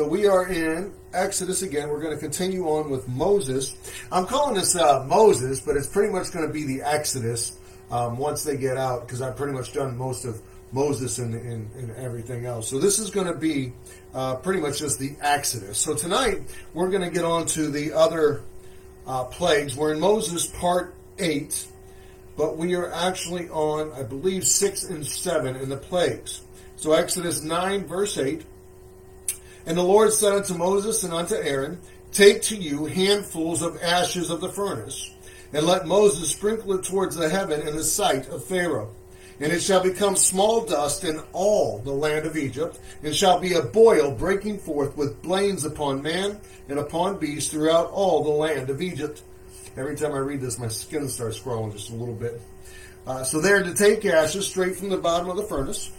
So we are in Exodus again. We're going to continue on with Moses. I'm calling this uh, Moses, but it's pretty much going to be the Exodus um, once they get out because I've pretty much done most of Moses and, and, and everything else. So this is going to be uh, pretty much just the Exodus. So tonight we're going to get on to the other uh, plagues. We're in Moses part 8, but we are actually on, I believe, 6 and 7 in the plagues. So Exodus 9, verse 8. And the Lord said unto Moses and unto Aaron, Take to you handfuls of ashes of the furnace, and let Moses sprinkle it towards the heaven in the sight of Pharaoh. And it shall become small dust in all the land of Egypt, and shall be a boil breaking forth with blains upon man and upon beast throughout all the land of Egypt. Every time I read this, my skin starts crawling just a little bit. Uh, so they are to take ashes straight from the bottom of the furnace,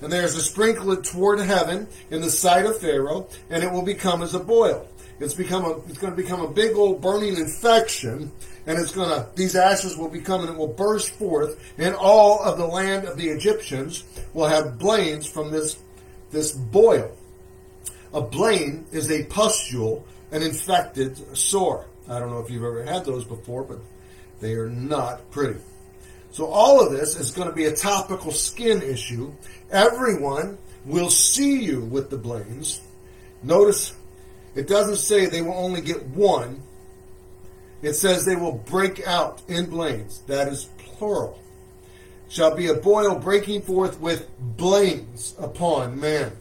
and there is sprinkle it toward heaven in the sight of Pharaoh, and it will become as a boil. It's become a, it's going to become a big old burning infection, and it's going to, these ashes will become and it will burst forth, and all of the land of the Egyptians will have blains from this, this boil. A blain is a pustule, an infected sore. I don't know if you've ever had those before, but they are not pretty. So all of this is going to be a topical skin issue. Everyone will see you with the blains. Notice it doesn't say they will only get one. It says they will break out in blains. That is plural. Shall be a boil breaking forth with blains upon man.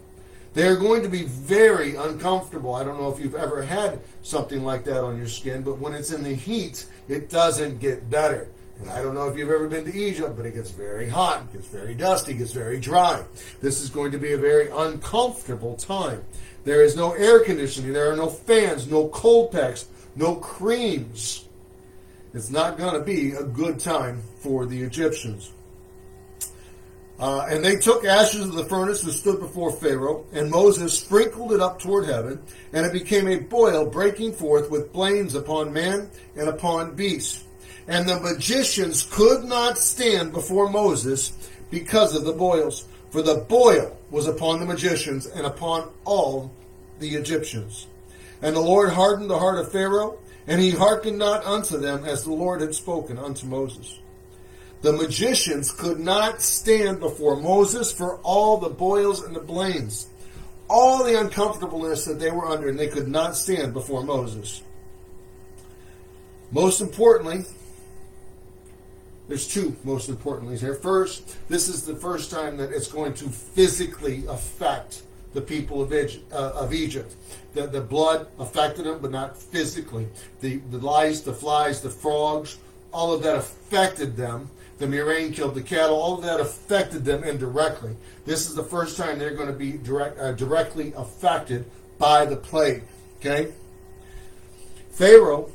They are going to be very uncomfortable. I don't know if you've ever had something like that on your skin, but when it's in the heat, it doesn't get better. And I don't know if you've ever been to Egypt, but it gets very hot, it gets very dusty, it gets very dry. This is going to be a very uncomfortable time. There is no air conditioning, there are no fans, no cold packs, no creams. It's not going to be a good time for the Egyptians. Uh, and they took ashes of the furnace and stood before Pharaoh, and Moses sprinkled it up toward heaven, and it became a boil breaking forth with blains upon man and upon beast. And the magicians could not stand before Moses because of the boils, for the boil was upon the magicians and upon all the Egyptians. And the Lord hardened the heart of Pharaoh, and he hearkened not unto them as the Lord had spoken unto Moses. The magicians could not stand before Moses for all the boils and the blains, all the uncomfortableness that they were under, and they could not stand before Moses. Most importantly, there's two most importantly here. First, this is the first time that it's going to physically affect the people of Egypt. Uh, of Egypt. The, the blood affected them, but not physically. The, the lice, the flies, the frogs, all of that affected them. The murrain killed the cattle. All of that affected them indirectly. This is the first time they're going to be direct, uh, directly affected by the plague. Okay? Pharaoh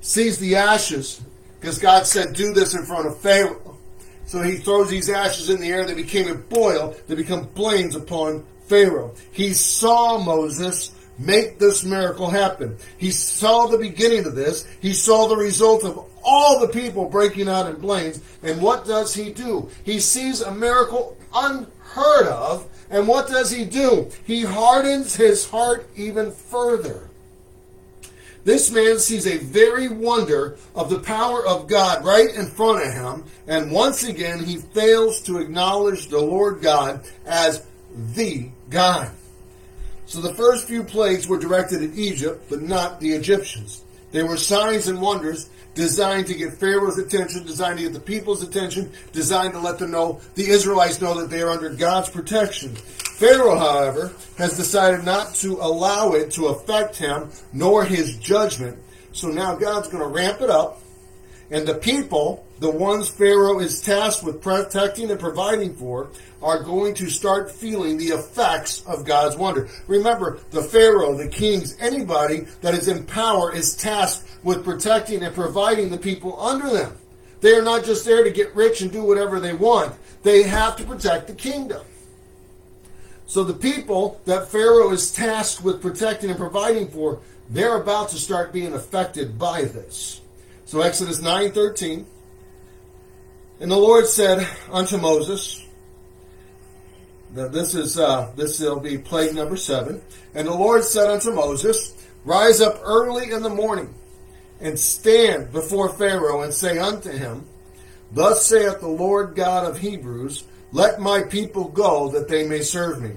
sees the ashes because God said, do this in front of Pharaoh. So he throws these ashes in the air. They became a boil. They become blains upon Pharaoh. He saw Moses make this miracle happen. He saw the beginning of this. He saw the result of all the people breaking out in blains. And what does he do? He sees a miracle unheard of. And what does he do? He hardens his heart even further. This man sees a very wonder of the power of God right in front of him, and once again he fails to acknowledge the Lord God as the God. So the first few plagues were directed at Egypt, but not the Egyptians. They were signs and wonders designed to get Pharaoh's attention, designed to get the people's attention, designed to let them know, the Israelites know that they are under God's protection. Pharaoh, however, has decided not to allow it to affect him nor his judgment. So now God's going to ramp it up. And the people, the ones Pharaoh is tasked with protecting and providing for, are going to start feeling the effects of God's wonder. Remember, the Pharaoh, the kings, anybody that is in power is tasked with protecting and providing the people under them. They are not just there to get rich and do whatever they want. They have to protect the kingdom. So the people that Pharaoh is tasked with protecting and providing for, they're about to start being affected by this. So Exodus 9:13 And the Lord said unto Moses, this is uh, this will be plague number seven. And the Lord said unto Moses, Rise up early in the morning, and stand before Pharaoh, and say unto him, Thus saith the Lord God of Hebrews, Let my people go, that they may serve me.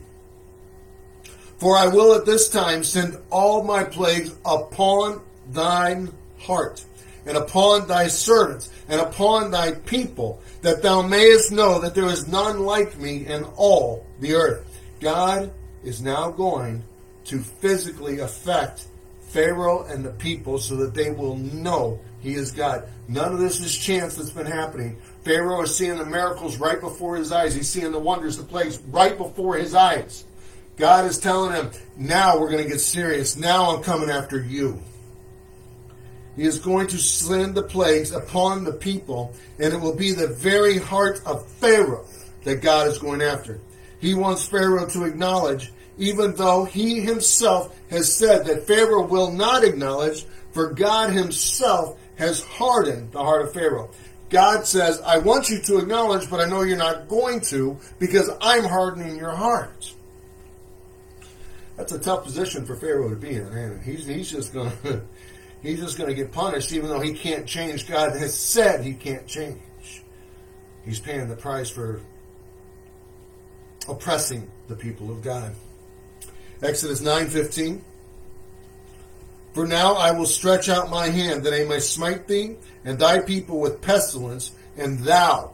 For I will at this time send all my plagues upon thine heart, and upon thy servants, and upon thy people, that thou mayest know that there is none like me in all the earth. God is now going to physically affect Pharaoh and the people so that they will know he is God. None of this is chance that's been happening. Pharaoh is seeing the miracles right before his eyes. He's seeing the wonders, the plagues right before his eyes. God is telling him, now we're going to get serious. Now I'm coming after you. He is going to send the plagues upon the people, and it will be the very heart of Pharaoh that God is going after. He wants Pharaoh to acknowledge, even though he himself has said that Pharaoh will not acknowledge, for God himself has hardened the heart of Pharaoh. God says, I want you to acknowledge, but I know you're not going to because I'm hardening your heart. That's a tough position for Pharaoh to be in. Man. He's, he's just going to he's just going to get punished, even though he can't change. God has said he can't change. He's paying the price for oppressing the people of God. Exodus nine fifteen. For now I will stretch out my hand that I may smite thee and thy people with pestilence, and thou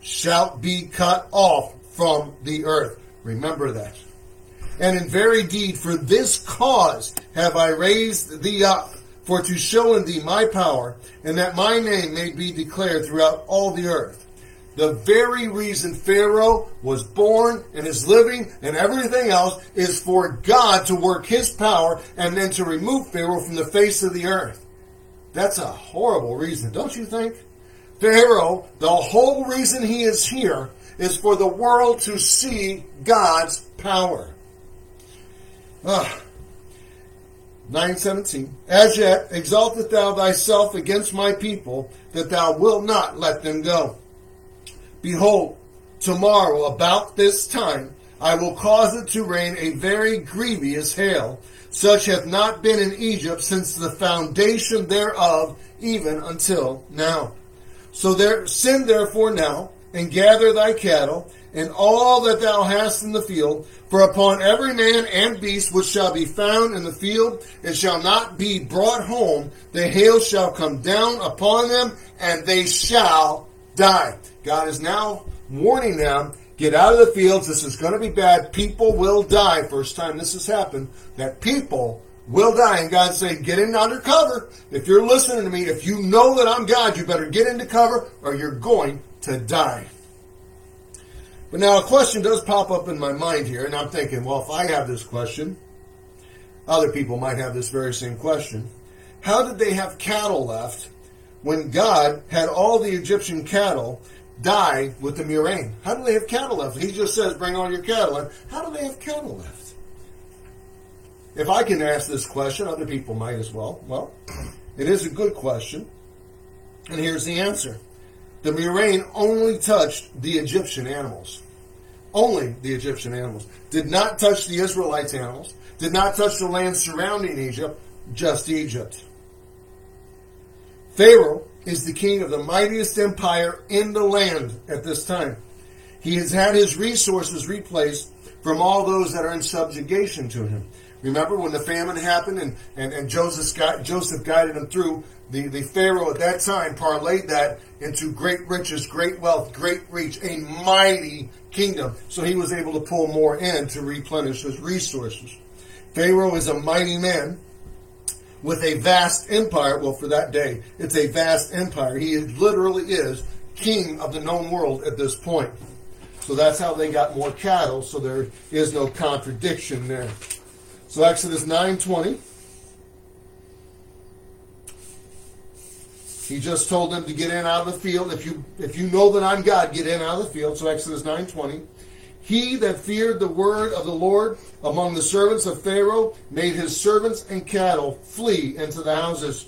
shalt be cut off from the earth. Remember that. And in very deed, for this cause have I raised thee up, for to show in thee my power, and that my name may be declared throughout all the earth. The very reason Pharaoh was born and is living and everything else is for God to work his power and then to remove Pharaoh from the face of the earth. That's a horrible reason, don't you think? Pharaoh, the whole reason he is here is for the world to see God's power. Ah. 917 As yet exalteth thou thyself against my people, that thou wilt not let them go. Behold, tomorrow about this time I will cause it to rain a very grievous hail, such hath not been in Egypt since the foundation thereof, even until now. So there, send therefore now, and gather thy cattle, and all that thou hast in the field, for upon every man and beast which shall be found in the field, it shall not be brought home, the hail shall come down upon them, and they shall die. God is now warning them, get out of the fields, this is going to be bad, people will die. First time this has happened, that people will die. And God saying, get in under cover. If you're listening to me, if you know that I'm God, you better get into cover or you're going to die. But now a question does pop up in my mind here, and I'm thinking, well, if I have this question, other people might have this very same question. How did they have cattle left when God had all the Egyptian cattle die with the murrain? How do they have cattle left? He just says, bring all your cattle in. How do they have cattle left? If I can ask this question, other people might as well. Well, it is a good question. And here's the answer. The murrain only touched the Egyptian animals only the Egyptian animals. Did not touch the Israelites' animals. Did not touch the land surrounding Egypt, just Egypt. Pharaoh is the king of the mightiest empire in the land at this time. He has had his resources replaced from all those that are in subjugation to him. Remember when the famine happened and, and, and Joseph, got, Joseph guided him through, the, the Pharaoh at that time parlayed that into great riches, great wealth, great reach, a mighty kingdom. So he was able to pull more in to replenish his resources. Pharaoh is a mighty man with a vast empire. Well, for that day, it's a vast empire. He literally is king of the known world at this point. So that's how they got more cattle. So there is no contradiction there. So Exodus 9:20. He just told them to get in out of the field. If you if you know that I'm God, get in out of the field. So Exodus 9:20. He that feared the word of the Lord among the servants of Pharaoh made his servants and cattle flee into the houses.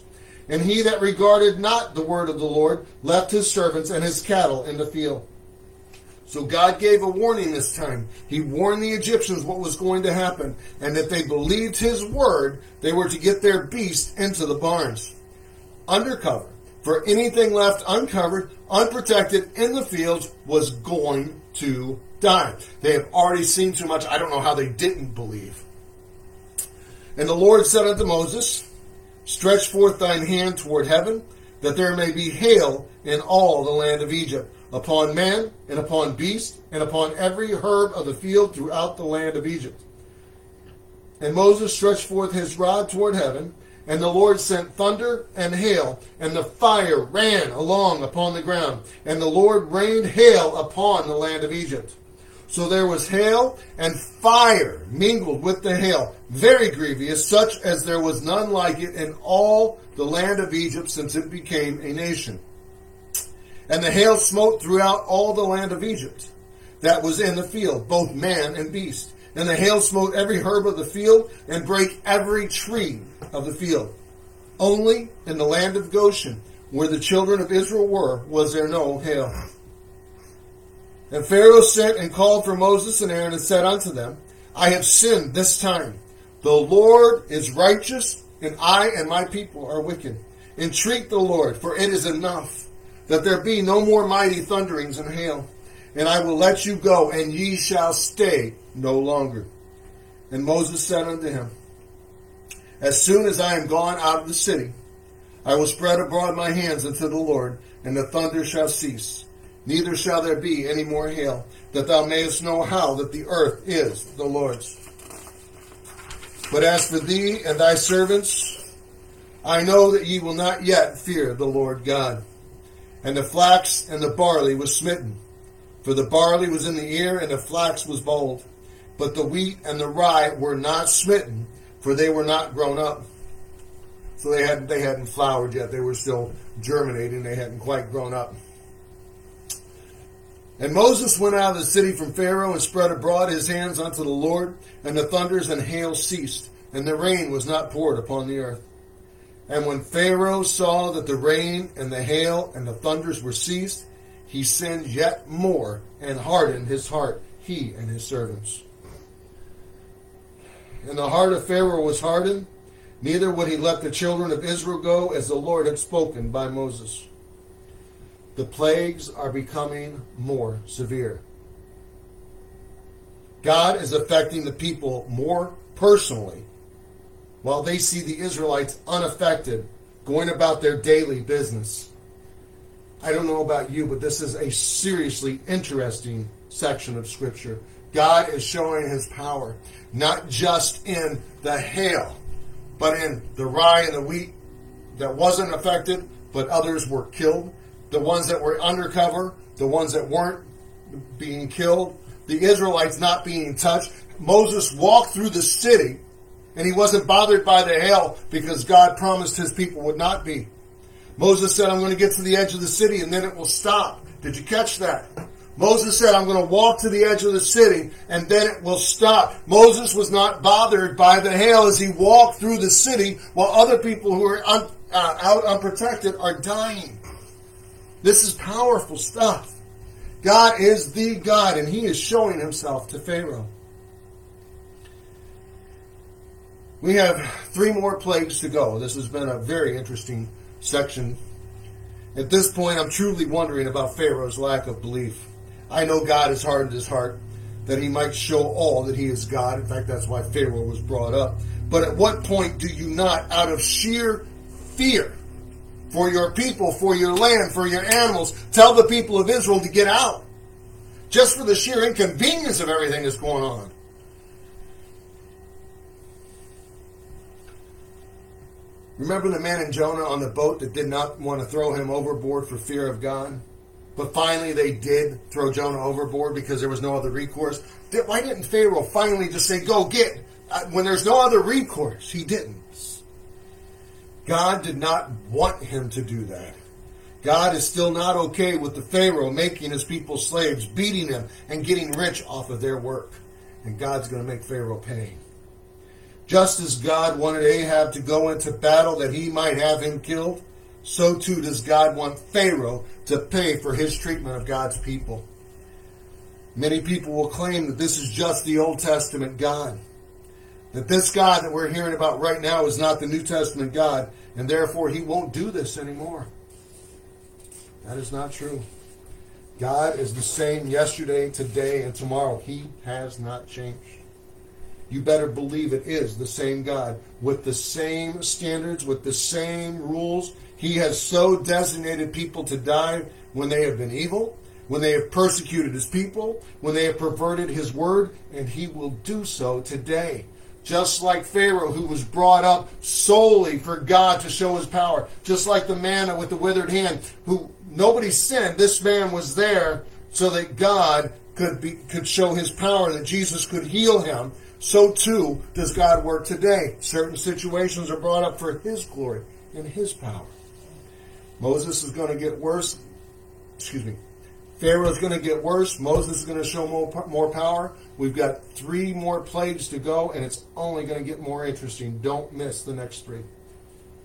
And he that regarded not the word of the Lord left his servants and his cattle in the field. So God gave a warning this time. He warned the Egyptians what was going to happen, and if they believed his word, they were to get their beast into the barns. Undercover. For anything left uncovered, unprotected in the fields was going to die. They have already seen too much. I don't know how they didn't believe. And the Lord said unto Moses, Stretch forth thine hand toward heaven, that there may be hail in all the land of Egypt upon man, and upon beast, and upon every herb of the field throughout the land of Egypt. And Moses stretched forth his rod toward heaven, and the Lord sent thunder and hail, and the fire ran along upon the ground, and the Lord rained hail upon the land of Egypt. So there was hail and fire mingled with the hail, very grievous, such as there was none like it in all the land of Egypt since it became a nation. And the hail smote throughout all the land of Egypt that was in the field, both man and beast. And the hail smote every herb of the field and brake every tree of the field. Only in the land of Goshen, where the children of Israel were, was there no hail. And Pharaoh sent and called for Moses and Aaron and said unto them, I have sinned this time. The Lord is righteous, and I and my people are wicked. Entreat the Lord, for it is enough that there be no more mighty thunderings and hail. And I will let you go, and ye shall stay no longer. And Moses said unto him, As soon as I am gone out of the city, I will spread abroad my hands unto the Lord, and the thunder shall cease. Neither shall there be any more hail, that thou mayest know how that the earth is the Lord's. But as for thee and thy servants, I know that ye will not yet fear the Lord God. And the flax and the barley was smitten. For the barley was in the ear, and the flax was bold. But the wheat and the rye were not smitten, for they were not grown up. So they hadn't they hadn't flowered yet. They were still germinating. They hadn't quite grown up. And Moses went out of the city from Pharaoh and spread abroad his hands unto the Lord, and the thunders and hail ceased, and the rain was not poured upon the earth. And when Pharaoh saw that the rain and the hail and the thunders were ceased, he sinned yet more and hardened his heart, he and his servants. And the heart of Pharaoh was hardened, neither would he let the children of Israel go as the Lord had spoken by Moses. The plagues are becoming more severe. God is affecting the people more personally while they see the Israelites unaffected, going about their daily business. I don't know about you, but this is a seriously interesting section of Scripture. God is showing his power, not just in the hail, but in the rye and the wheat that wasn't affected, but others were killed. The ones that were undercover, the ones that weren't being killed, the Israelites not being touched. Moses walked through the city and he wasn't bothered by the hail because God promised his people would not be. Moses said, I'm going to get to the edge of the city and then it will stop. Did you catch that? Moses said, I'm going to walk to the edge of the city and then it will stop. Moses was not bothered by the hail as he walked through the city while other people who are un, uh, out unprotected are dying. This is powerful stuff. God is the God and he is showing himself to Pharaoh. We have three more plagues to go. This has been a very interesting section. At this point, I'm truly wondering about Pharaoh's lack of belief. I know God has hardened his heart that he might show all that he is God. In fact, that's why Pharaoh was brought up. But at what point do you not, out of sheer fear for your people, for your land, for your animals, tell the people of Israel to get out? Just for the sheer inconvenience of everything that's going on. Remember the man in Jonah on the boat that did not want to throw him overboard for fear of God? But finally they did throw Jonah overboard because there was no other recourse. Why didn't Pharaoh finally just say, go get, uh, when there's no other recourse? He didn't. God did not want him to do that. God is still not okay with the Pharaoh making his people slaves, beating them, and getting rich off of their work. And God's going to make Pharaoh pay. Just as God wanted Ahab to go into battle that he might have him killed, so too does God want Pharaoh to pay for his treatment of God's people. Many people will claim that this is just the Old Testament God. That this God that we're hearing about right now is not the New Testament God, and therefore he won't do this anymore. That is not true. God is the same yesterday, today, and tomorrow. He has not changed. You better believe it is the same God with the same standards, with the same rules. He has so designated people to die when they have been evil, when they have persecuted his people, when they have perverted his word, and he will do so today. Just like Pharaoh, who was brought up solely for God to show his power. Just like the man with the withered hand, who nobody sinned. This man was there so that God could be, could show his power, that Jesus could heal him. So too does God work today. Certain situations are brought up for his glory and his power. Moses is going to get worse. Excuse me. Pharaoh is going to get worse. Moses is going to show more, more power. We've got three more plagues to go, and it's only going to get more interesting. Don't miss the next three.